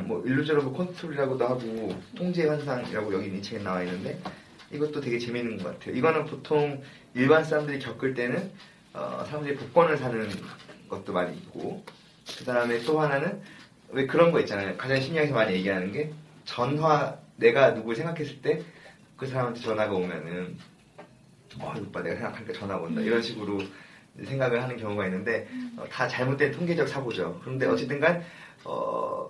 통제감, 뭐 illusion of control이라고도 하고 통제 현상이라고 여기 이 책에 나와 있는데 이것도 되게 재밌는 것 같아요. 이거는 보통 일반 사람들이 겪을 때는 어, 사람들이 복권을 사는 것도 많이 있고 그 다음에 또 하나는 왜 그런 거 있잖아요. 가장 심리학에서 많이 얘기하는 게 전화 내가 누굴 생각했을 때 그 사람한테 전화가 오면은 어, 이 오빠 내가 생각하니까 전화가 온다 이런 식으로 생각을 하는 경우가 있는데 어, 다 잘못된 통계적 사고죠. 그런데 어쨌든간 어,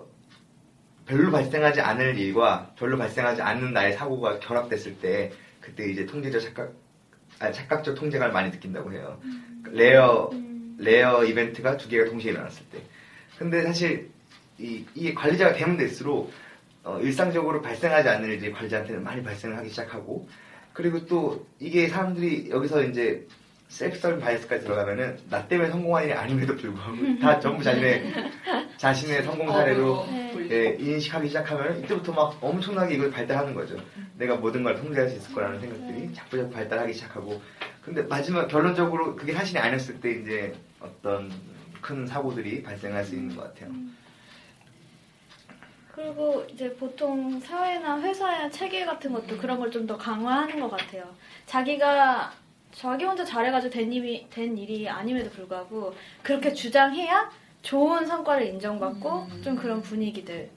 별로 발생하지 않을 일과 별로 발생하지 않는 나의 사고가 결합됐을 때 그때 이제 통제적 착각 아, 착각적 통제감을 많이 느낀다고 해요. rare rare event가 두 개가 동시에 일어났을 때. 근데 사실 이, 이 관리자가 되면 될수록 어, 일상적으로 발생하지 않는 일들이 관리자한테는 많이 발생을 하기 시작하고 그리고 또 이게 사람들이 여기서 이제 셀프설빙 바이어스까지 들어가면은 나 때문에 성공한 일이 아님에도 불구하고 다 전부 자신의 자신의 성공 사례로 예, 인식하기 시작하면 이때부터 막 엄청나게 이걸 발달하는 거죠. 내가 모든 걸 통제할 수 있을 거라는 생각들이 자꾸 자꾸 발달하기 시작하고 근데 마지막 결론적으로 그게 사실이 아니었을 때 이제 어떤 큰 사고들이 발생할 수 있는 것 같아요. 그리고 이제 보통 사회나 회사나 체계 같은 것도 그런 걸 좀 더 강화하는 것 같아요. 자기가 자기 혼자 잘해가지고 된 일이, 된 일이 아님에도 불구하고 그렇게 주장해야 좋은 성과를 인정받고 좀 그런 분위기들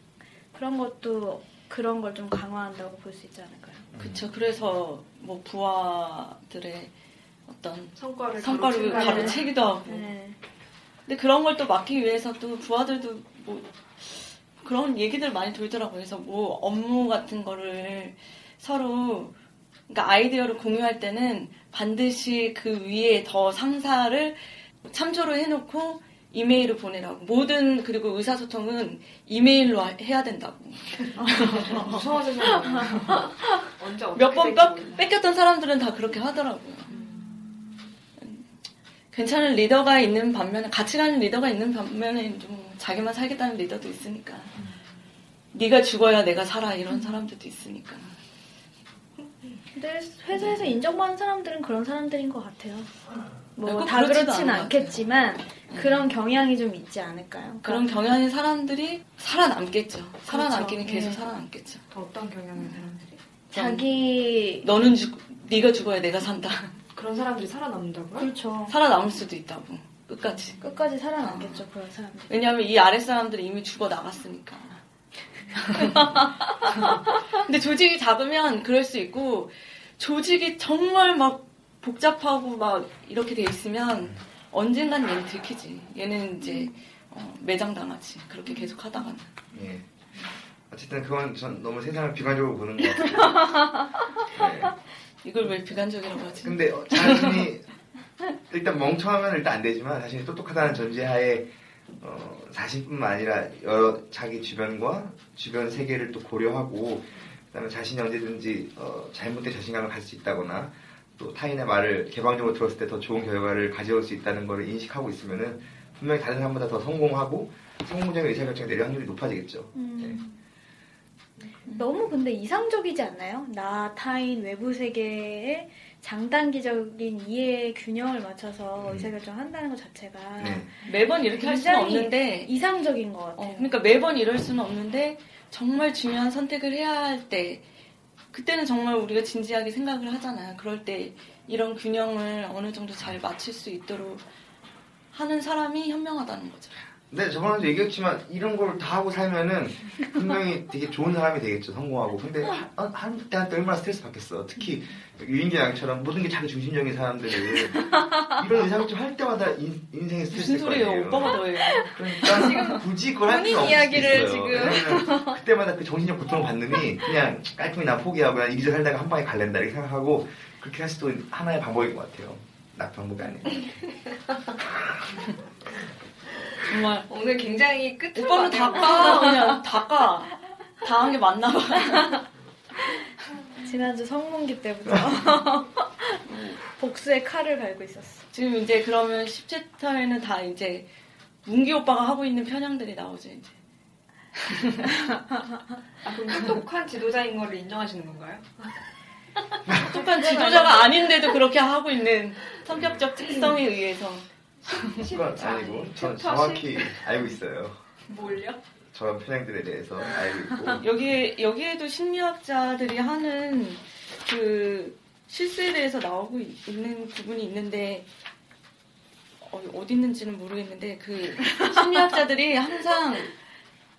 그런 것도 그런 걸 좀 강화한다고 볼 수 있지 않을까요? 그쵸. 그래서 뭐 부하들의 어떤 성과를 성과를. 가로채기도 하고. 네. 근데 그런 걸 또 막기 위해서 또 부하들도 뭐 그런 얘기들 많이 돌더라고요. 그래서 뭐 업무 같은 거를 서로 그러니까 아이디어를 공유할 때는 반드시 그 위에 더 상사를 참조를 해놓고 이메일을 보내라고. 모든 그리고 의사소통은 이메일로 하- 해야 된다고. 무서워지잖아요. 언제 어떻게 몇번 될지 뺏겼던 사람들은 다 그렇게 하더라고요. 괜찮은 리더가 있는 반면에 같이 가는 리더가 있는 반면에 좀 자기만 살겠다는 리더도 있으니까. 네가 죽어야 내가 살아 이런 사람들도 있으니까. 근데 회사에서 인정받는 사람들은 그런 사람들인 것 같아요. 뭐꼭다 그렇진 않겠지만 그런 경향이 좀 있지 않을까요? 그런 경향의 사람들이 살아남겠죠. 살아남기는 그렇죠. 계속 네. 살아남겠죠. 더 어떤 경향의 사람들이 자기 너는 죽, 네가 죽어야 내가 산다. 그런 사람들이 살아남는다고요? 그렇죠. 살아남을 수도 있다고. 끝까지. 끝까지 살아남겠죠 그런 사람들. 왜냐하면 이 아랫 사람들이 이미 죽어 나갔으니까. 근데 조직이 작으면 그럴 수 있고 조직이 정말 막 복잡하고 막 이렇게 돼 있으면 언젠간 얘는 들키지. 얘는 이제 어, 매장당하지. 그렇게 계속 하다가는. 예. 어쨌든 그건 전 너무 세상을 비관적으로 보는 것 같아요. 네. 이걸 왜 비관적이라고 하지? 근데 어, 자신이 일단 멍청하면 일단 안 되지만 자신이 똑똑하다는 전제하에 어, 자신뿐만 아니라 여러 자기 주변과 주변 세계를 또 고려하고 그다음에 자신이 언제든지 어, 잘못된 자신감을 가질 수 있다거나 또 타인의 말을 개방적으로 들었을 때 더 좋은 결과를 가져올 수 있다는 것을 인식하고 있으면은 분명히 다른 사람보다 더 성공하고 성공적인 의사결정을 내릴 확률이 높아지겠죠. 음. 너무 근데 이상적이지 않나요? 나 타인 외부 세계에 장단기적인 이해 균형을 맞춰서 음. 의사결정 한다는 것 자체가 네. 매번 이렇게 할 수는 없는데 이상적인 것 같아요. 어, 그러니까 매번 이럴 수는 없는데 정말 중요한 선택을 해야 할 때, 그때는 정말 우리가 진지하게 생각을 하잖아요. 그럴 때 이런 균형을 어느 정도 잘 맞출 수 있도록 하는 사람이 현명하다는 거죠. 근데 저번에도 얘기했지만 이런 걸 다 하고 살면은 분명히 되게 좋은 사람이 되겠죠 성공하고. 근데 한- 한때 한때 얼마나 스트레스 받겠어. 특히 유인재 양처럼 모든 게 자기 중심적인 사람들을. 이런 의사결정 할 때마다 인, 인생에 스트레스 무슨 소리예요? 오빠가 더해요. 그러니까 지금 굳이 그걸 할 필요 없을 이야기를 수도 있어요. 왜냐면 그때마다 그 정신적 고통을 받느니 그냥 깔끔히 나 포기하고 그냥 이리저리 살다가 한 방에 갈랜다 이렇게 생각하고 그렇게 할 수도 하나의 방법인 것 같아요. 나쁜 방법이 아니에요 정말. 오늘 굉장히 끝으로 오빠는 다 까. 그냥 다 까. 다 한 게 맞나 봐. 지난주 성문기 때부터 복수의 칼을 갈고 있었어. 지금 이제 그러면 10챕터에는 다 이제 문기 오빠가 하고 있는 편향들이 나오죠, 이제. 아, 그럼 똑똑한 지도자인 거를 인정하시는 건가요? 똑똑한 지도자가 아닌데도 그렇게 하고 있는 성격적 특성에 의해서. 그건 아니고 전 정확히 알고 있어요. 뭘요? 저런 편향들에 대해서 알고 있고. 여기에, 여기에도 심리학자들이 하는 그 실수에 대해서 나오고 있- 있는 부분이 있는데, 어, 어디 있는지는 모르겠는데, 그 심리학자들이 항상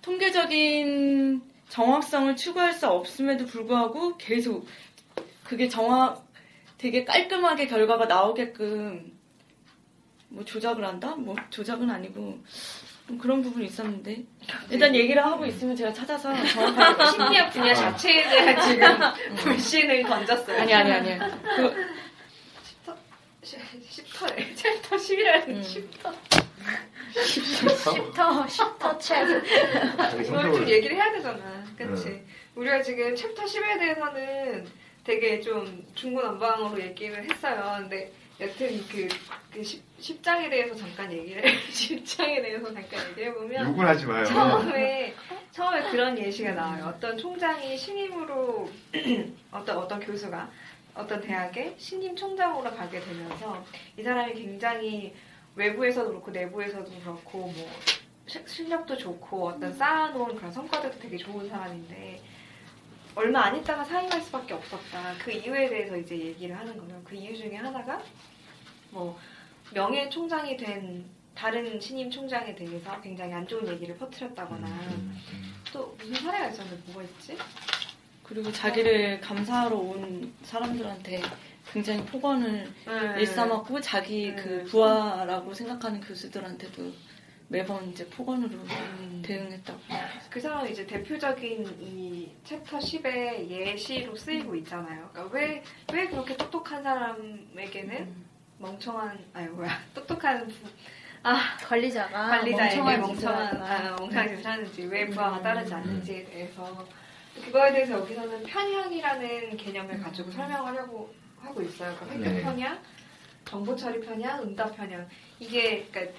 통계적인 정확성을 추구할 수 없음에도 불구하고 계속 그게 정확, 되게 깔끔하게 결과가 나오게끔 뭐 조작을 한다? 뭐 조작은 아니고 뭐 그런 부분이 있었는데 일단 얘기를 하고 있으면 제가 찾아서 정확하게 심리학 분야 자체에 대한 지금 불신을 던졌어요. 아니 아니 아니 그 10터래. 챕터 11에 음. 10터. 10터, 10터 챕. 이걸 좀 얘기를 해야 되잖아. 그치? 응. 우리가 지금 챕터 10에 대해서는 되게 좀 중구난방으로 얘기를 했어요. 근데 여튼 그, 그 10, 장에 대해서 잠깐 얘기를, 10장에 대해서 잠깐 얘기를 해보면. 욕을 하지 마요 처음에 처음에 그런 예시가 나와요. 어떤 총장이 신임으로 어떤 어떤 교수가 어떤 대학에 신임 총장으로 가게 되면서 이 사람이 굉장히 외부에서도 그렇고 내부에서도 그렇고 뭐 시- 실력도 좋고 어떤 쌓아놓은 그런 성과들도 되게 좋은 사람인데 얼마 안 있다가 사임할 수밖에 없었다. 그 이유에 대해서 이제 얘기를 하는 거예요. 그 이유 중에 하나가 뭐 명예 총장이 된 다른 신임 총장에 대해서 굉장히 안 좋은 얘기를 퍼뜨렸다거나 음, 또 무슨 사례가 있었는데 뭐가 있지? 그리고 자기를 감사하러 온 사람들한테 굉장히 폭언을 일삼았고 자기 네. 그 부하라고 생각하는 교수들한테도 매번 이제 폭언으로 음. 대응했다고 그 사람은 이제 대표적인 이 챕터 10의 예시로 쓰이고 있잖아요. 그러니까 왜, 왜 그렇게 똑똑한 사람에게는 음. 멍청한, 아니 뭐야, 똑똑한 부, 관리자가 관리자에게 멍청한 아, 멍청한 짓을 하는지, 왜 부하가 음. 따르지 않는지에 대해서 그거에 대해서 여기서는 편향이라는 개념을 가지고 설명하려고 하고 있어요. 그러니까 획득 네. 편향, 정보 처리 편향, 응답 편향. 이게 그러니까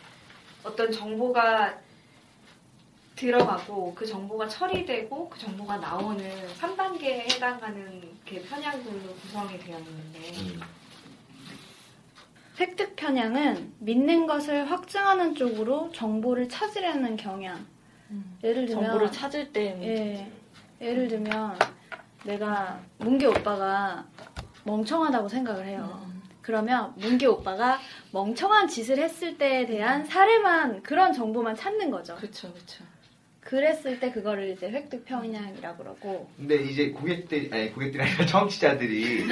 어떤 정보가 들어가고 그 정보가 처리되고 그 정보가 나오는 3단계에 해당하는 그 편향들로 구성이 되어 있는데 음. 획득 편향은 믿는 것을 확증하는 쪽으로 정보를 찾으려는 경향. 예를 들면 정보를 찾을 때 예, 예를 들면 내가 문기 오빠가 멍청하다고 생각을 해요. 음. 그러면 문기 오빠가 멍청한 짓을 했을 때에 대한 사례만 그런 정보만 찾는 거죠. 그렇죠 그렇죠 그랬을 때 그거를 이제 획득 편향이라고 그러고 근데 이제 고객들 아니 고객들이 아니라 청취자들이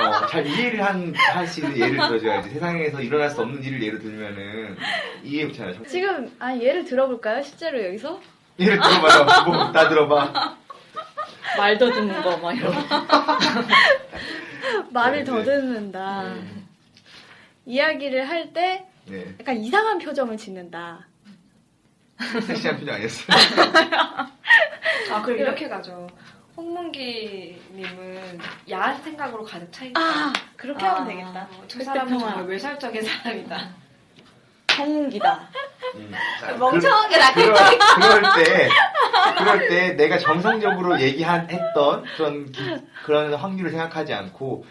어, 잘 이해를 한, 할 수 있는 예를 들어줘야지 세상에서 일어날 수 없는 일을 예를 들면은 이해 청취자. 지금 아 예를 들어볼까요? 실제로 여기서 예를 들어봐요 뭐 다 들어봐 말 더듬는 거 막 이런 거. 말을 네, 네. 더듬는다. 음, 이야기를 할때네 약간 이상한 표정을 짓는다. 섹시한 표정 아니었어요 아 그럼 이렇게 가죠. 홍문기님은 야한 생각으로 가득 차 있다. 아 그렇게 아. 하면 되겠다. 어, 저 사람은 획득 정말. 외설적인 사람이다. 성기다 음, 자, 멍청한 게 그, 그럴, 그럴 때 그럴 때 내가 정상적으로 얘기한 했던 그런 기- 그런 확률을 생각하지 않고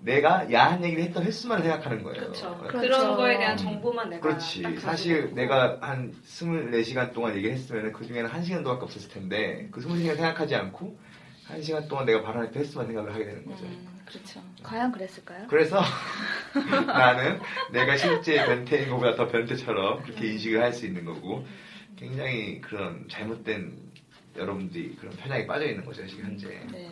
내가 야한 얘기를 했던 횟수만 생각하는 거예요. 그렇죠. 그러니까 그런 거에 대한 그렇죠. 정보만 내가 그렇지. 사실 있고. 내가 한 24시간 동안 얘기를 했으면 그 중에는 1시간도 밖에 없었을 텐데 그 20시간 생각하지 않고 1시간 동안 내가 발언했던 횟수만 생각을 하게 되는 거죠. 음, 그렇죠. 과연 그랬을까요? 그래서 나는 내가 실제 변태인 것보다 더 변태처럼 그렇게 인식을 할 수 있는 거고 굉장히 그런 잘못된 여러분들이 그런 편향에 빠져 있는 거죠 지금 현재. 네.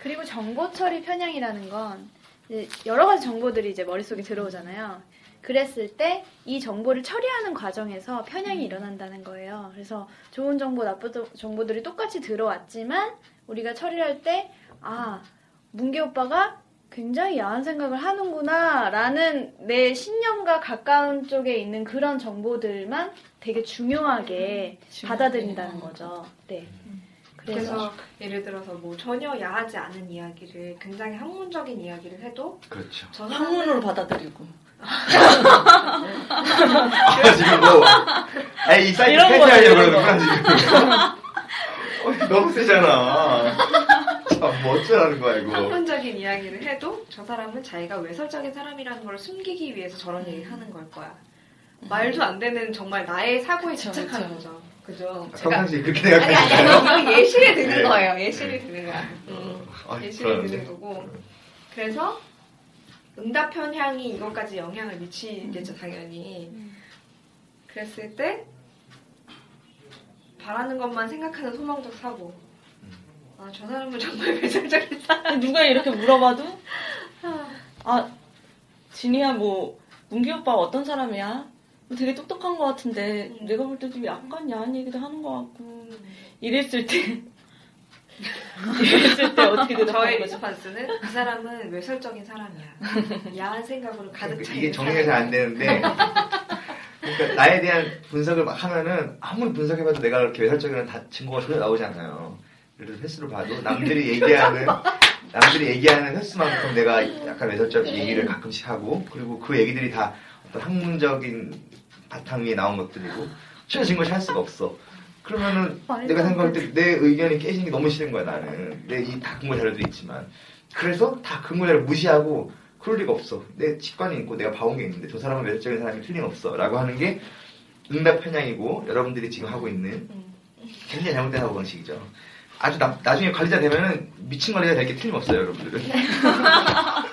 그리고 정보 처리 편향이라는 건 이제 여러 가지 정보들이 이제 머릿속에 들어오잖아요. 그랬을 때 이 정보를 처리하는 과정에서 편향이 일어난다는 거예요. 그래서 좋은 정보, 나쁜 정보들이 똑같이 들어왔지만 우리가 처리할 때 아, 문기 오빠가 굉장히 야한 생각을 하는구나 라는 내 신념과 가까운 쪽에 있는 그런 정보들만 되게 중요하게 받아들인다는 거죠. 네. 그래서 그래서 예를 들어서 뭐 전혀 야하지 않은 이야기를 굉장히 학문적인 이야기를 해도 그렇죠. 저 학문으로 받아들이고. 아, 지금 뭐, 아이 사이트 거예요, 그러는구나, 지금. 어, 너무 세잖아. 참, 뭐 어쩌라는 거야, 이거. 학문적인 이야기를 해도 저 사람은 자기가 외설적인 사람이라는 걸 숨기기 위해서 저런 얘기를 하는 걸 거야. 말도 안 되는 정말 나의 사고에 집착하는. 거죠. 그죠? 제가 평상시에 그렇게 아니 아니 생각하시나요? 아니 이거 예시를 드는 네. 거예요. 예시를 드는 거야. 음. 아, 예시를. 드는 거고. 그래서 응답 편향이 이것까지 영향을 미치겠죠 당연히. 그랬을 때 바라는 것만 생각하는 소망적 사고. 아 저 사람은 정말 외설적인 사람. 누가 이렇게 물어봐도 아 진이야 뭐 문기 오빠 어떤 사람이야? 뭐 되게 똑똑한 것 같은데 음. 내가 볼 때도 약간 야한 얘기도 하는 것 같고 이랬을 때 이랬을 때 어떻게 저의 대답하는 거죠? 리스판스는 그 사람은 외설적인 사람이야. 야한 생각으로 가득 차 이게 정리가 잘 안 되는데. 그러니까 나에 대한 분석을 막 하면은 아무리 분석해봐도 내가 그렇게 외설적인 다 증거가 전혀 나오지 않아요. 들어 횟수를 봐도 남들이 얘기하는 남들이 얘기하는 횟수만큼 내가 약간 외설적 얘기를 가끔씩 하고 그리고 그 얘기들이 다 어떤 학문적인 바탕 위에 나온 것들이고 전혀 증거 찾을 수가 없어. 그러면은 내가 안 생각할 때 내 의견이 깨지는 게 너무 싫은 거야 나는. 내 이 다 근거 자료들이 있지만. 그래서 다 근거 자료 무시하고 그럴 리가 없어. 내 직관이 있고 내가 봐온 게 있는데 저 사람은 외적인 사람이 틀림없어. 라고 하는 게 응답 편향이고 여러분들이 지금 하고 있는 굉장히 잘못된 사고 방식이죠 아주 나, 나중에 관리자 되면은 미친 관리자 될 게 틀림없어요 여러분들은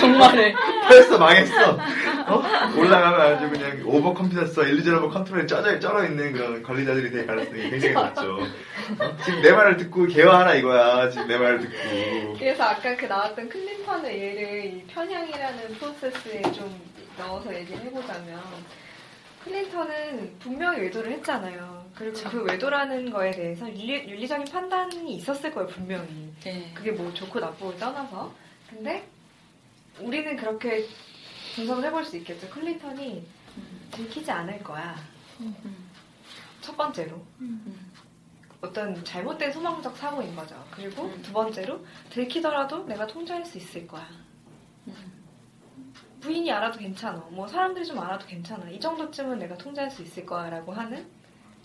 정말에 벌써 망했어. 어? 올라가면 아주 그냥 overconfidence, illusion of control에 쪄져, 쩔어 있는 그런 관리자들이 될 가능성이 굉장히 낮죠. 어? 지금 내 말을 듣고 개화하나 이거야. 지금 내 말을 듣고. 그래서 아까 그 나왔던 클린턴의 예를 이 편향이라는 프로세스에 좀 넣어서 얘기를 해보자면 클린턴은 분명히 외도를 했잖아요. 그리고 그 외도라는 거에 대해서 윤리, 윤리 적인 판단이 있었을 거예요, 분명히. 네. 그게 뭐 좋고 나쁘고 떠나서. 근데 우리는 그렇게 분석을 해볼 수 있겠죠. 클린턴이 들키지 않을 거야. 첫 번째로. 어떤 잘못된 소망적 사고인 거죠. 그리고 음. 두 번째로 들키더라도 내가 통제할 수 있을 거야. 부인이 알아도 괜찮아. 뭐 사람들이 좀 알아도 괜찮아. 이 정도쯤은 내가 통제할 수 있을 거야라고 하는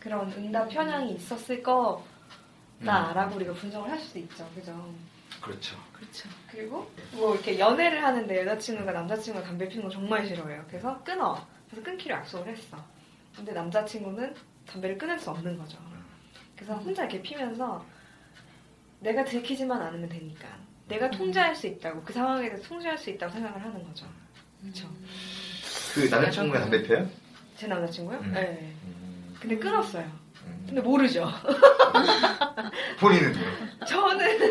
그런 응답 편향이 있었을 거다라고 우리가 분석을 할 수도 있죠. 그죠? 그렇죠. 그렇죠. 그리고 뭐 이렇게 연애를 하는데 여자친구가 남자친구가 담배 피는 거 정말 싫어해요. 그래서 끊어. 그래서 끊기로 약속을 했어. 근데 남자친구는 담배를 끊을 수 없는 거죠. 그래서 혼자 이렇게 피면서 내가 들키지만 않으면 되니까 내가 통제할 수 있다고 그 상황에 대해서 통제할 수 있다고 생각을 하는 거죠. 그렇죠. 그 남자친구가 담배 피워요? 제 남자친구요? 음. 네. 음, 근데 끊었어요. 음. 근데 모르죠. 본인은요? 저는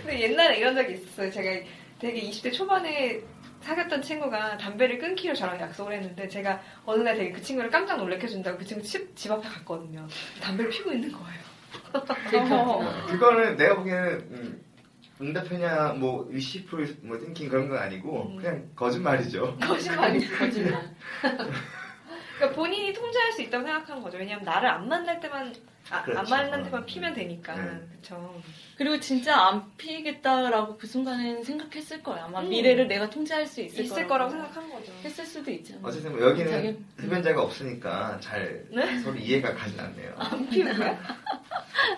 근데 옛날에 이런 적이 있었어요. 제가 되게 20대 초반에 사귀었던 친구가 담배를 끊기로 저랑 약속을 했는데 제가 어느 날 되게 그 친구를 깜짝 놀래켜준다고 그 친구 집, 집 앞에 갔거든요. 담배를 피고 있는 거예요. 그거는 내가 보기에는 음, 응답 편향, 뭐, 위시풀, 뭐, 띵킹 그런 건 아니고, 음. 그냥 거짓말이죠. 거짓말이죠. 거짓말. 그러니까 본인이 통제할 수 있다고 생각하는 거죠. 왜냐면 나를 안 만날 때만 아, 안 그렇죠. 만날 때만 피면 되니까. 네. 그렇죠. 그리고 진짜 안 피겠다라고 그 순간에는 생각했을 거예요. 아마 음. 미래를 내가 통제할 수 있을, 있을 거라고 생각한 거죠. 했을 수도 있죠. 어쨌든 뭐 여기는 자기- 흡연자가 없으니까 잘 네? 서로 이해가 가진 않네요. 안 피우고요?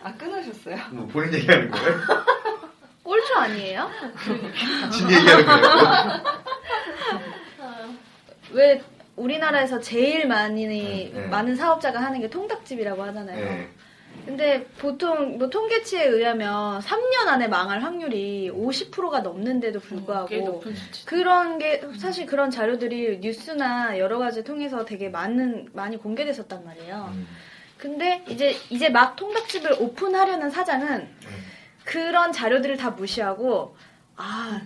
아 끊으셨어요? 뭐 본인 얘기하는 거예요? 꼴초 아니에요? 진 얘기하는 거예요? 왜 우리나라에서 제일 많이 네, 네. 많은 사업자가 하는 게 통닭집이라고 하잖아요. 네. 근데 보통 뭐 통계치에 의하면 3년 안에 망할 확률이 50%가 넘는데도 꽤 불구하고. 그런 게 사실 그런 자료들이 뉴스나 여러 가지 통해서 되게 많은 많이 공개됐었단 말이에요. 음. 근데 이제 이제 막 통닭집을 오픈하려는 사장은 그런 자료들을 다 무시하고 아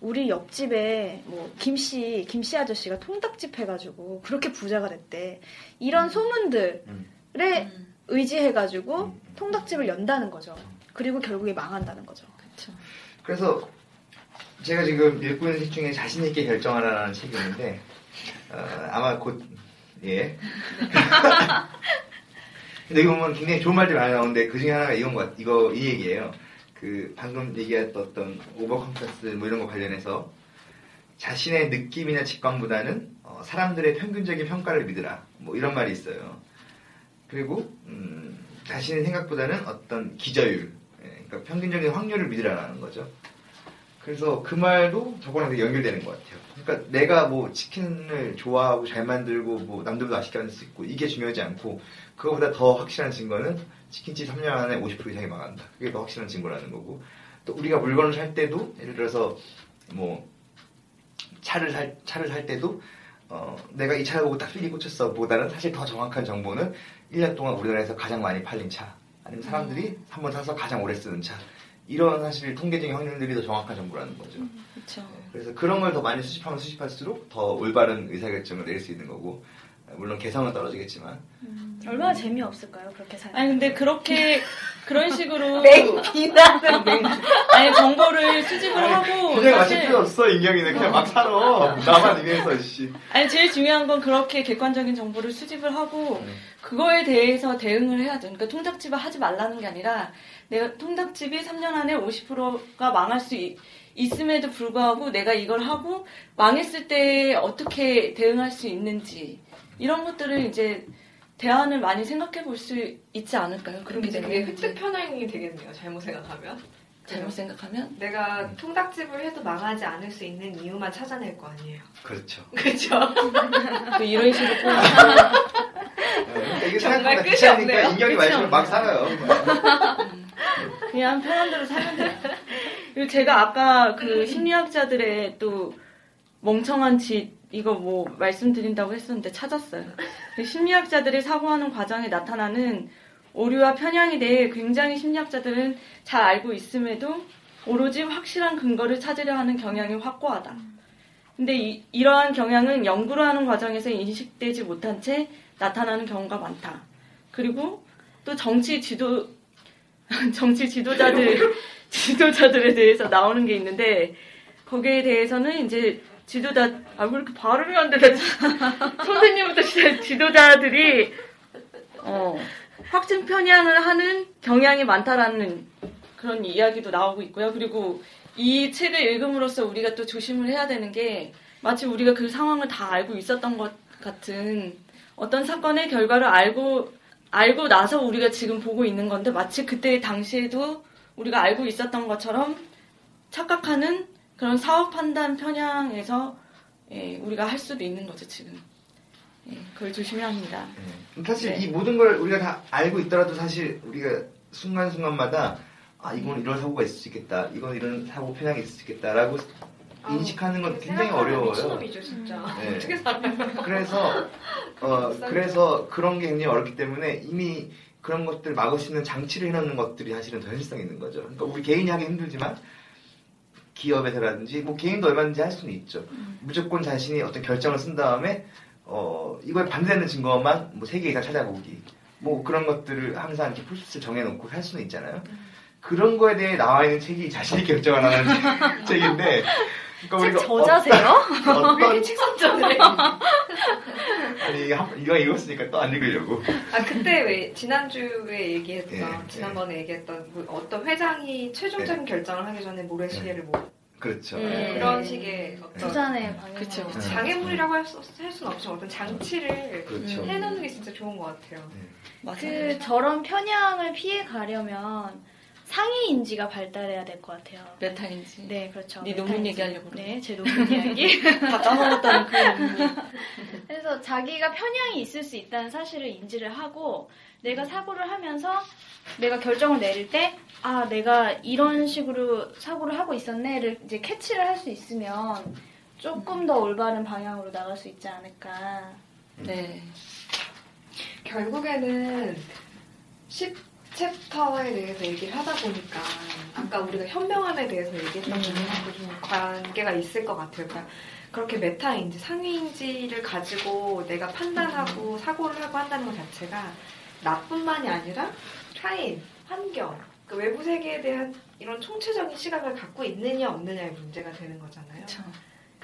우리 옆집에 뭐 김씨 김씨 아저씨가 통닭집 해가지고 그렇게 부자가 됐대 이런 소문들에 음. 의지해가지고 음. 통닭집을 연다는 거죠. 그리고 결국에 망한다는 거죠. 그쵸. 그래서 제가 지금 읽고 있는 책 중에 자신 있게 결정하라는 책이 있는데 어, 아마 곧 예. 근데 이거 보면 굉장히 좋은 말들이 많이 나오는데 그 중에 하나가 이건 것 같- 이거 이 얘기예요. 그 방금 얘기했던 어떤 오버 컴플렉스 뭐 이런 거 관련해서 자신의 느낌이나 직감보다는 어, 사람들의 평균적인 평가를 믿으라 뭐 이런 말이 있어요. 그리고 음, 자신의 생각보다는 어떤 기저율, 예, 그러니까 평균적인 확률을 믿으라는 거죠. 그래서 그 말도 저거랑 연결되는 것 같아요. 그러니까 내가 뭐 치킨을 좋아하고 잘 만들고 뭐 남들보다 맛있게 만들 수 있고 이게 중요하지 않고 그거보다 더 확실한 증거는 치킨집 3년 안에 50% 이상이 망한다. 그게 더 확실한 증거라는 거고 또 우리가 물건을 살 때도 예를 들어서 뭐 차를 살 차를 살 때도 어, 내가 이 차를 보고 딱 필이 꽂혔어 보다는 사실 더 정확한 정보는 1년 동안 우리나라에서 가장 많이 팔린 차 아니면 사람들이 한번 사서 가장 오래 쓰는 차 이런 사실 통계적인 확률들이 더 정확한 정보라는 거죠. 그쵸. 그래서 그런 걸 더 많이 수집하면 수집할수록 더 올바른 의사결정을 내릴 수 있는 거고 물론 개성은 떨어지겠지만 얼마나 재미없을까요? 그렇게 살면. 아니 근데 그렇게 그런 식으로 비난. 아니 정보를 수집을 하고 그냥 마실 필요 없어 인경이는 그냥 막 살아 나만 위해서 씨 아니 제일 중요한 건 그렇게 객관적인 정보를 수집을 하고 네. 그거에 대해서 대응을 해야 돼. 그러니까 통닭집을 하지 말라는 게 아니라 내가 통닭집이 3년 안에 50%가 망할 수 있, 있음에도 불구하고 내가 이걸 하고 망했을 때 어떻게 대응할 수 있는지 이런 것들을 이제 대안을 많이 생각해 볼 수 있지 않을까요? 그렇게 이제 그게 획득 편향이 되겠네요. 잘못 생각하면. 잘못 생각하면 내가 통닭집을 해도 망하지 않을 수 있는 이유만 찾아낼 거 아니에요. 그렇죠 그렇죠? 또 이런 식으로 꼭 그러니까 이게 정말 끝이 없네요. 인경이 말처럼 막 살아요 그냥 편한 대로 살면 돼요. 그리고 제가 아까 그 심리학자들의 또 멍청한 짓 이거 뭐 말씀드린다고 했었는데 찾았어요. 그 심리학자들이 사고하는 과정에 나타나는 오류와 편향에 대해 굉장히 심리학자들은 잘 알고 있음에도 오로지 확실한 근거를 찾으려 하는 경향이 확고하다. 근데 이, 이러한 경향은 연구를 하는 과정에서 인식되지 못한 채 나타나는 경우가 많다. 그리고 또 정치 지도 정치 지도자들 지도자들에 대해서 나오는 게 있는데 거기에 대해서는 이제 지도자 아 왜 이렇게 발음이 안 돼? 선생님부터 시작 지도자들이 어 확증 편향을 하는 경향이 많다라는 그런 이야기도 나오고 있고요. 그리고 이 책을 읽음으로써 우리가 또 조심을 해야 되는 게 마치 우리가 그 상황을 다 알고 있었던 것 같은 어떤 사건의 결과를 알고 알고 나서 우리가 지금 보고 있는 건데 마치 그때 당시에도 우리가 알고 있었던 것처럼 착각하는 그런 사업 판단 편향에서 예, 우리가 할 수도 있는 거죠 지금. 예, 그걸 조심해야 합니다. 네. 사실 네. 이 모든 걸 우리가 다 알고 있더라도 사실 우리가 순간순간마다 아 이건 이런 사고가 있을 수 있겠다 이건 이런 사고 편향이 있을 수 있겠다라고 인식하는 건 굉장히 어려워요 미친놈이죠, 진짜. 네. 어떻게 살아요? 그래서 어 그래서 그런 게 굉장히 어렵기 때문에 이미 그런 것들 막을 수 있는 장치를 해놓는 것들이 사실은 더 현실성 있는 거죠. 그러니까 우리 개인이 하기 힘들지만 기업에서라든지 뭐 개인도 얼마든지 할 수는 있죠. 무조건 자신이 어떤 결정을 쓴 다음에 어 이거에 반대되는 증거만 뭐 세 개 이상 찾아보기 뭐 그런 것들을 항상 이렇게 프로세스를 정해놓고 할 수는 있잖아요. 그런 거에 대해 나와 있는 책이 자신이 결정하라는 책인데 그러니까 책 저자세요? 어떤, 왜 이렇게 어떤 책 선전을 해? 아니 한- 이거 읽었으니까 또 안 읽으려고 아 그때 왜 지난주에 얘기했던 예, 지난번에 얘기했던 뭐 어떤 회장이 최종적인 결정을 하기 전에 모래시계를 뭐 그렇죠. 음. 예. 그런 식의 어떤 투자의 방향. 그쵸, 그쵸. 장애물이라고 할, 수, 할 수는 없지만 어떤 장치를 그렇죠. 음. 해놓는 게 진짜 좋은 것 같아요. 맞아요. 그 저런 편향을 피해 가려면 상위 인지가 발달해야 될 것 같아요. 메타 인지. 네, 그렇죠. 네 논문. 얘기하려고 그래. 네, 제 논문 이야기. 다 까먹었다는 그 논문. 그래서 자기가 편향이 있을 수 있다는 사실을 인지를 하고 내가 사고를 하면서 내가 결정을 내릴 때 아, 내가 이런 식으로 사고를 하고 있었네를 이제 캐치를 할 수 있으면 조금 더 올바른 방향으로 나갈 수 있지 않을까. 네. 결국에는 10 챕터에 대해서 얘기를 하다 보니까 아까 우리가 현명함에 대해서 얘기했던 음. 부분하고 좀 관계가 있을 것 같아요. 그러니까 그렇게 메타인지, 상위인지를 가지고 내가 판단하고 사고를 하고 한다는 것 자체가 나뿐만이 아니라 타인, 환경, 그 외부 세계에 대한 이런 총체적인 시각을 갖고 있느냐 없느냐의 문제가 되는 거잖아요. 그쵸.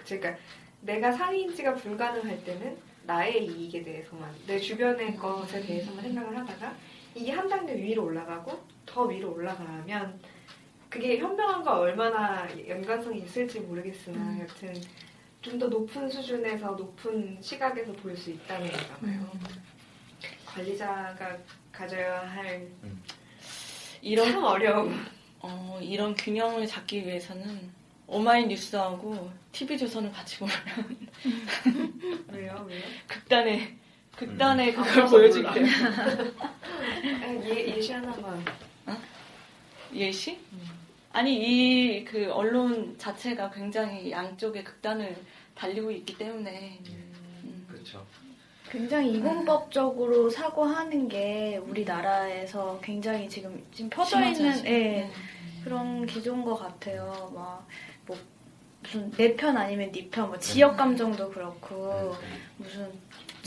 그러니까 내가 상위인지가 불가능할 때는 나의 이익에 대해서만 내 주변의 것에 대해서만 생각을 하다가 이게 한 단계 위로 올라가고 더 위로 올라가면 그게 현명함과 얼마나 연관성이 있을지 모르겠으나 음. 여튼 좀 더 높은 수준에서 높은 시각에서 볼 수 있다는 거잖아요. 관리자가 가져야 할참 이런 어려움. 어, 이런 균형을 잡기 위해서는 오마이뉴스하고 TV조선을 같이 보면 왜요? 왜요? 극단의 극단의 음. 그걸 아, 보여줄게요. 아, 예, 예시 하나만. 예시? 아니 이 그 언론 자체가 굉장히 양쪽의 극단을 달리고 있기 때문에 음, 그렇죠. 굉장히 이분법적으로 사고하는 게 우리나라에서 굉장히 지금 지금 퍼져 있는 예, 네. 그런 기조인 것 같아요. 막뭐 무슨 내 편 아니면 네 편, 뭐 지역 감정도 그렇고 무슨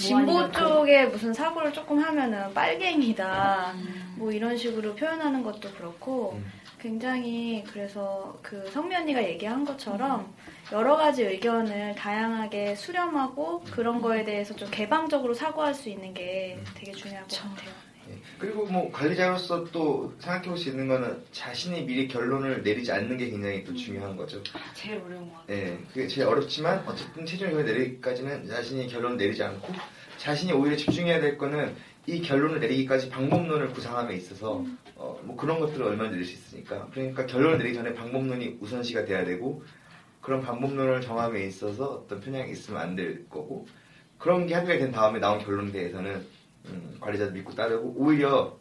진보 쪽에 무슨 사고를 조금 하면은 빨갱이다. 음. 뭐 이런 식으로 표현하는 것도 그렇고 음. 굉장히 그래서 그 성면이가 얘기한 것처럼 여러 가지 의견을 다양하게 수렴하고 그런 거에 대해서 좀 개방적으로 사고할 수 있는 게 되게 중요할 것. 같아요. 예. 그리고 뭐 관리자로서 또 생각해 볼 수 있는 거는 자신이 미리 결론을 내리지 않는 게 굉장히 또 중요한 거죠. 제일 어려운 것 같아요. 예, 그게 제일 어렵지만 어쨌든 최종 결론 내리기까지는 자신이 결론을 내리지 않고 자신이 오히려 집중해야 될 거는 이 결론을 내리기까지 방법론을 구상함에 있어서 어, 뭐 그런 것들을 얼마나 내릴 수 있으니까 그러니까 결론을 내리기 전에 방법론이 우선시가 돼야 되고 그런 방법론을 정함에 있어서 어떤 편향이 있으면 안 될 거고 그런 게 합의가 된 다음에 나온 결론에 대해서는 음, 관리자도 믿고 따르고 오히려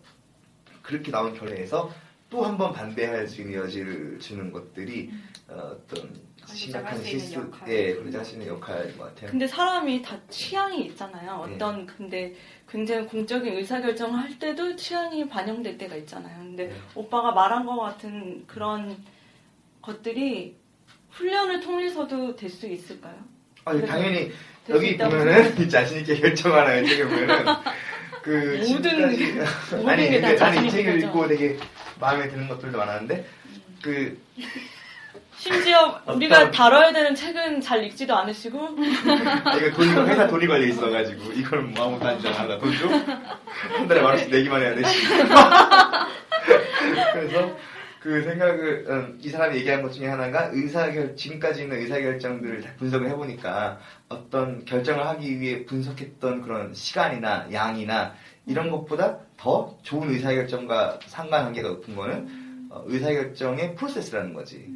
그렇게 나온 결론에서 또 한 번 반대할 수 있는 여지를 주는 것들이 어, 어떤 관리자가 심각한 실수. 예, 관리자가 할수 있는 역할인 것 같아요. 근데 사람이 다 취향이 있잖아요. 네. 어떤 근데 굉장히 공적인 의사결정을 할 때도 취향이 반영될 때가 있잖아요. 근데 네. 오빠가 말한 것 같은 그런 것들이 훈련을 통해서도 될 수 있을까요? 아니, 당연히 여기 보면은 자신 있게 결정하는 책에 보면은 그 모든- 지금까지 모든 아니 근데 나는 이 책을. 읽고 되게 마음에 드는 것들도 많았는데 그 심지어 어떤- 우리가 다뤄야 되는 책은 잘 읽지도 않으시고 아, 이거 돈이 회사 돈이 걸려 있어가지고 이걸 뭐 아무것도 안 주잖아 돈 줘? 한 달에 만 원씩 내기만 해야 돼. 그래서 그 생각을 음, 이 사람이 얘기한 것 중에 하나가 의사결 지금까지 있는 의사결정들을 다 분석을 해보니까 어떤 결정을 하기 위해 분석했던 그런 시간이나 양이나 이런 것보다 더 좋은 의사결정과 상관관계가 높은 거는 어, 의사결정의 프로세스라는 거지.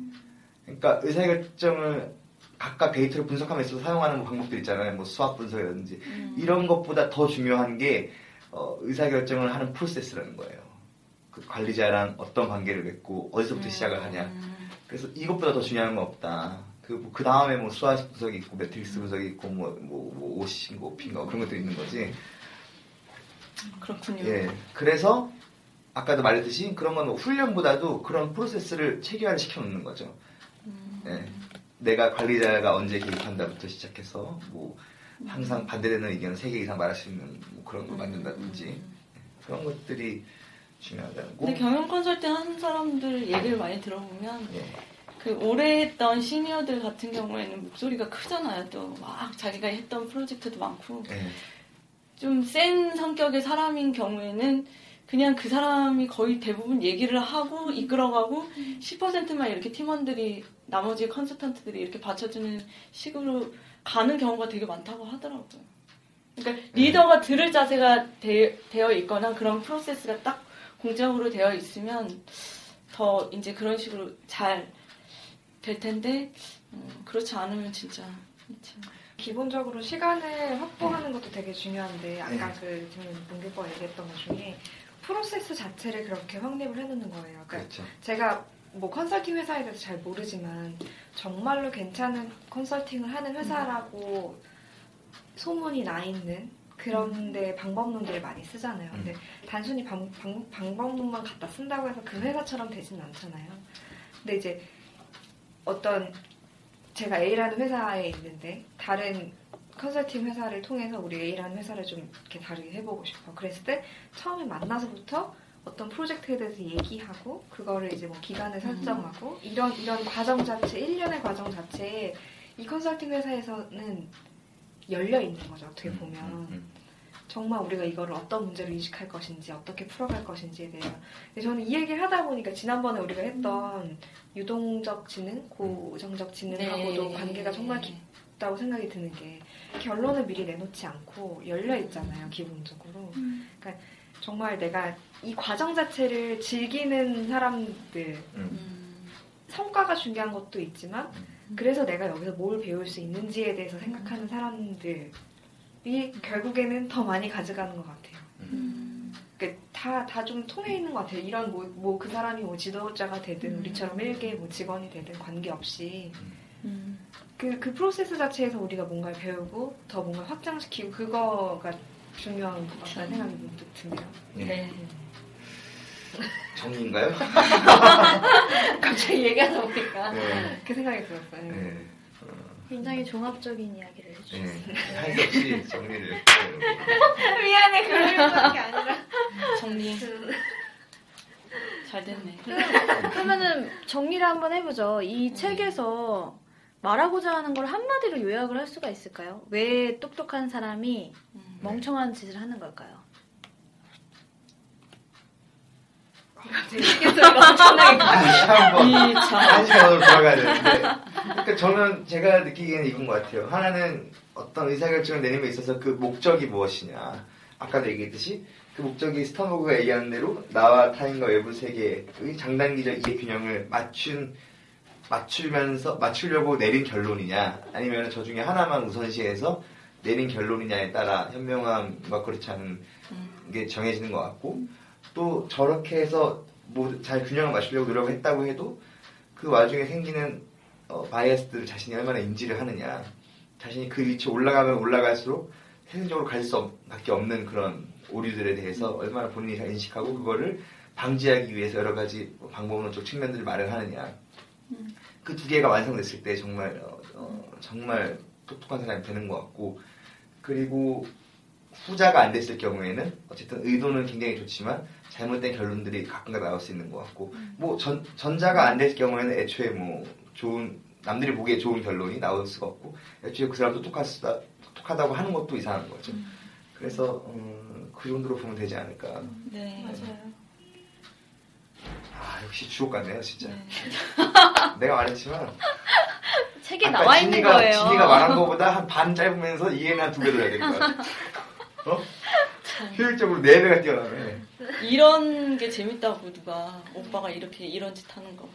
그러니까 의사결정을 각각 데이터를 분석함에 있어서 사용하는 뭐 방법들 있잖아요. 뭐 수학 분석이라든지 이런 것보다 더 중요한 게 어, 의사결정을 하는 프로세스라는 거예요. 그 관리자랑 어떤 관계를 맺고 어디서부터 시작을 하냐. 음, 그래서 이것보다 더 중요한 건 없다. 그, 그 다음에 뭐 수학 분석이 있고 매트릭스 분석이 있고 뭐, 뭐, 뭐 오신가 오핀가 그런 것들이 있는 거지. 그렇군요. 예. 그래서 아까도 말했듯이 그런 건 뭐 훈련보다도 그런 프로세스를 체계화를 시켜놓는 거죠. 음. 예. 내가 관리자가 언제 개입한다부터 시작해서 뭐 항상 반대되는 의견을 세개 이상 말할 수 있는 뭐 그런 걸 만든다든지 그런 것들이 중요하다고. 근데 경영 컨설팅 하는 사람들 얘기를 많이 들어보면 예. 그 오래 했던 시니어들 같은 경우에는 목소리가 크잖아요. 또 막 자기가 했던 프로젝트도 많고 예. 좀센 성격의 사람인 경우에는 그냥 그 사람이 거의 대부분 얘기를 하고 이끌어가고 10%만 이렇게 팀원들이 나머지 컨설턴트들이 이렇게 받쳐주는 식으로 가는 경우가 되게 많다고 하더라고요. 그러니까 리더가 들을 자세가 되, 되어 있거나 그런 프로세스가 딱 공적으로 되어 있으면 더 이제 그런 식으로 잘 될 텐데 음, 그렇지 않으면 진짜 참. 기본적으로 시간을 확보하는 것도 되게 중요한데 아까 그 지금 문교과 얘기했던 것 중에 프로세스 자체를 그렇게 확립을 해놓는 거예요. 그러니까 그렇죠. 제가 뭐 컨설팅 회사에 대해서 잘 모르지만 정말로 괜찮은 컨설팅을 하는 회사라고 소문이 나 있는 그런데 방법론들을 많이 쓰잖아요. 근데 단순히 방, 방, 방법론만 갖다 쓴다고 해서 그 회사처럼 되지는 않잖아요. 근데 이제 어떤 제가 A라는 회사에 있는데 다른 컨설팅 회사를 통해서 우리 A라는 회사를 좀 이렇게 다르게 해보고 싶어. 그랬을 때 처음에 만나서부터 어떤 프로젝트에 대해서 얘기하고 그거를 이제 뭐 기간을 설정하고 이런 이런 과정 자체, 1년의 과정 자체에 이 컨설팅 회사에서는 열려 있는 거죠. 어떻게 보면 음, 정말 우리가 이거를 어떤 문제로 인식할 것인지 어떻게 풀어갈 것인지에 대해서 저는 이 얘기를 하다 보니까 지난번에 우리가 했던 유동적 지능, 고정적 지능하고도 네. 관계가 정말 깊다고 생각이 드는 게 결론을 미리 내놓지 않고 열려 있잖아요 기본적으로. 그러니까 정말 내가 이 과정 자체를 즐기는 사람들 음, 성과가 중요한 것도 있지만 그래서 내가 여기서 뭘 배울 수 있는지에 대해서 생각하는 사람들 이 결국에는 더 많이 가져가는 것 같아요. 음, 다다 좀 통해 있는 것 같아요. 이런 뭐 뭐 그 사람이 뭐 지도자가 되든 우리처럼 일개 뭐 직원이 되든 관계 없이 음. 그그 프로세스 자체에서 우리가 뭔가를 배우고 더 뭔가 확장시키고 그거가 중요한 것 같다는 생각이 문득 드네요. 네. 네. 정리인가요? 갑자기 얘기하다 보니까 네. 그 생각이 들었어요. 네. 굉장히 종합적인 이야기를 해주셨어요. 네. 한없이 정리를 해요. 미안해 그러려는 게 아니라 정리 잘 됐네. 그러면은 정리를 한번 해보죠. 이 책에서 말하고자 하는 걸 한마디로 요약을 할 수가 있을까요? 왜 똑똑한 사람이 음. 멍청한 짓을 하는 걸까요? 제 시계소리가 엄청나게 다시 한번 이 참. 한 시간으로 돌아가야 되는데. 그러니까 저는 제가 느끼기에는 이건 것 같아요. 하나는 어떤 의사결정을 내는 데 있어서 그 목적이 무엇이냐. 아까도 얘기했듯이 그 목적이 스턴버그가 얘기하는 대로 나와 타인과 외부 세계의 장단기적 이해 균형을 맞춘 맞추면서 맞추려고 내린 결론이냐. 아니면 저 중에 하나만 우선시해서 내린 결론이냐에 따라 현명함과 그렇지 않은 게 정해지는 것 같고 또 저렇게 해서 뭐 잘 균형을 맞추려고 노력했다고 해도 그 와중에 생기는 어, 바이어스들을 자신이 얼마나 인지를 하느냐. 자신이 그 위치에 올라가면 올라갈수록 세상적으로 갈 수밖에 없는 그런 오류들에 대해서 얼마나 본인이 잘 인식하고 그거를 방지하기 위해서 여러 가지 뭐 방법론적 측면들을 마련하느냐. 그두 개가 완성됐을 때 정말 어, 어, 정말 똑똑한 사람이 되는 것 같고 그리고 후자가 안 됐을 경우에는 어쨌든 의도는 굉장히 좋지만 잘못된 결론들이 가끔가다 나올 수 있는 것 같고 뭐 전, 전자가 안 됐을 경우에는 애초에 뭐 좋은 남들이 보기에 좋은 결론이 나올 수가 없고 애초에 그 사람 똑똑할 수다 똑똑하다고 하는 것도 이상한 거죠. 그래서 음, 그 정도로 보면 되지 않을까. 네. 맞아요. 아 역시 주옥 같네요 진짜. 네. 내가 말했지만 책에 나와 있는 진이가, 거예요. 진이가 말한 거보다 한 반 짧으면서 이해는 한두 배 들어야 될 것 같아. 어? 효율적으로 네 배가 뛰어나네. 이런 게 재밌다고 누가 오빠가 이렇게 이런 짓 하는 거.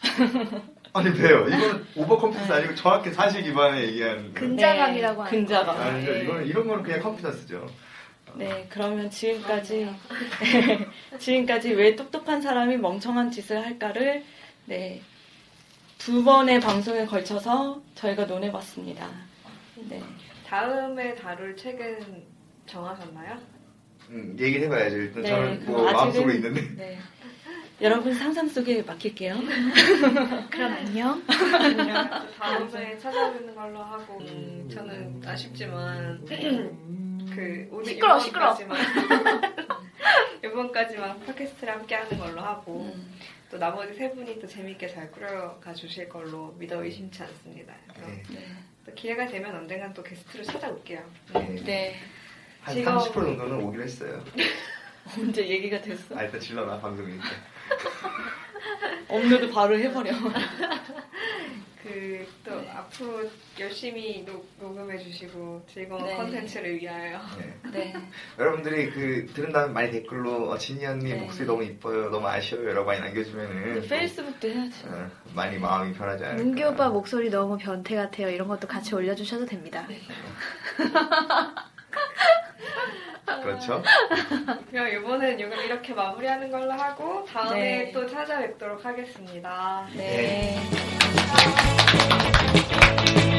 아니 왜요? 이건 오버 컴퓨터 아니고 정확히 사실 기반에 얘기하는 거예요. 근자감이라고 하는 근자감. 아니죠. 네. 이거는 이런 거는 그냥 컴퓨터스죠. 네, 그러면 지금까지 지금까지 왜 똑똑한 사람이 멍청한 짓을 할까를 네, 두 번의 방송에 걸쳐서 저희가 논해봤습니다. 네, 다음에 다룰 책은 정하셨나요? 음, 얘기를 해봐야죠. 일단 네, 저는 뭐 아직은- 마음속으로 있는데. 네. 여러분 상상 속에 맡길게요. 그럼 안녕. 다음에 찾아뵙는 걸로 하고 음, 저는 아쉽지만 그 오늘 시끄러워, 시끄러워. 이번까지만 이번까지만 팟캐스트를 함께 하는 걸로 하고 음, 또 나머지 세 분이 또 재밌게 잘 꾸려가 주실 걸로 믿어 의심치 않습니다. 그래서 네. 네, 또 기회가 되면 언젠간 또 게스트로 찾아올게요. 네. 네. 한 즐거운- 30% 정도는 오기로 했어요. 언제 얘기가 됐어? 아 일단 질러놔 방송이니까. 업로드 바로 해버려. 그 또 앞으로 열심히 녹, 녹음해 주시고 즐거운 네. 컨텐츠를 위하여 네. 네. 여러분들이 그 들은 다음에 많이 댓글로 어, 진이 언니 네. 목소리 너무 이뻐요, 너무 아쉬워요, 라고 많이 남겨주면은 또, 페이스북도 해야지. 어, 많이 마음이 편하지 않을까. 문기 오빠 목소리 너무 변태 같아요. 이런 것도 같이 올려주셔도 됩니다. 그렇죠. 그럼 이번엔 이걸 이렇게 마무리하는 걸로 하고 다음에 네. 또 찾아뵙도록 하겠습니다. 네. 네.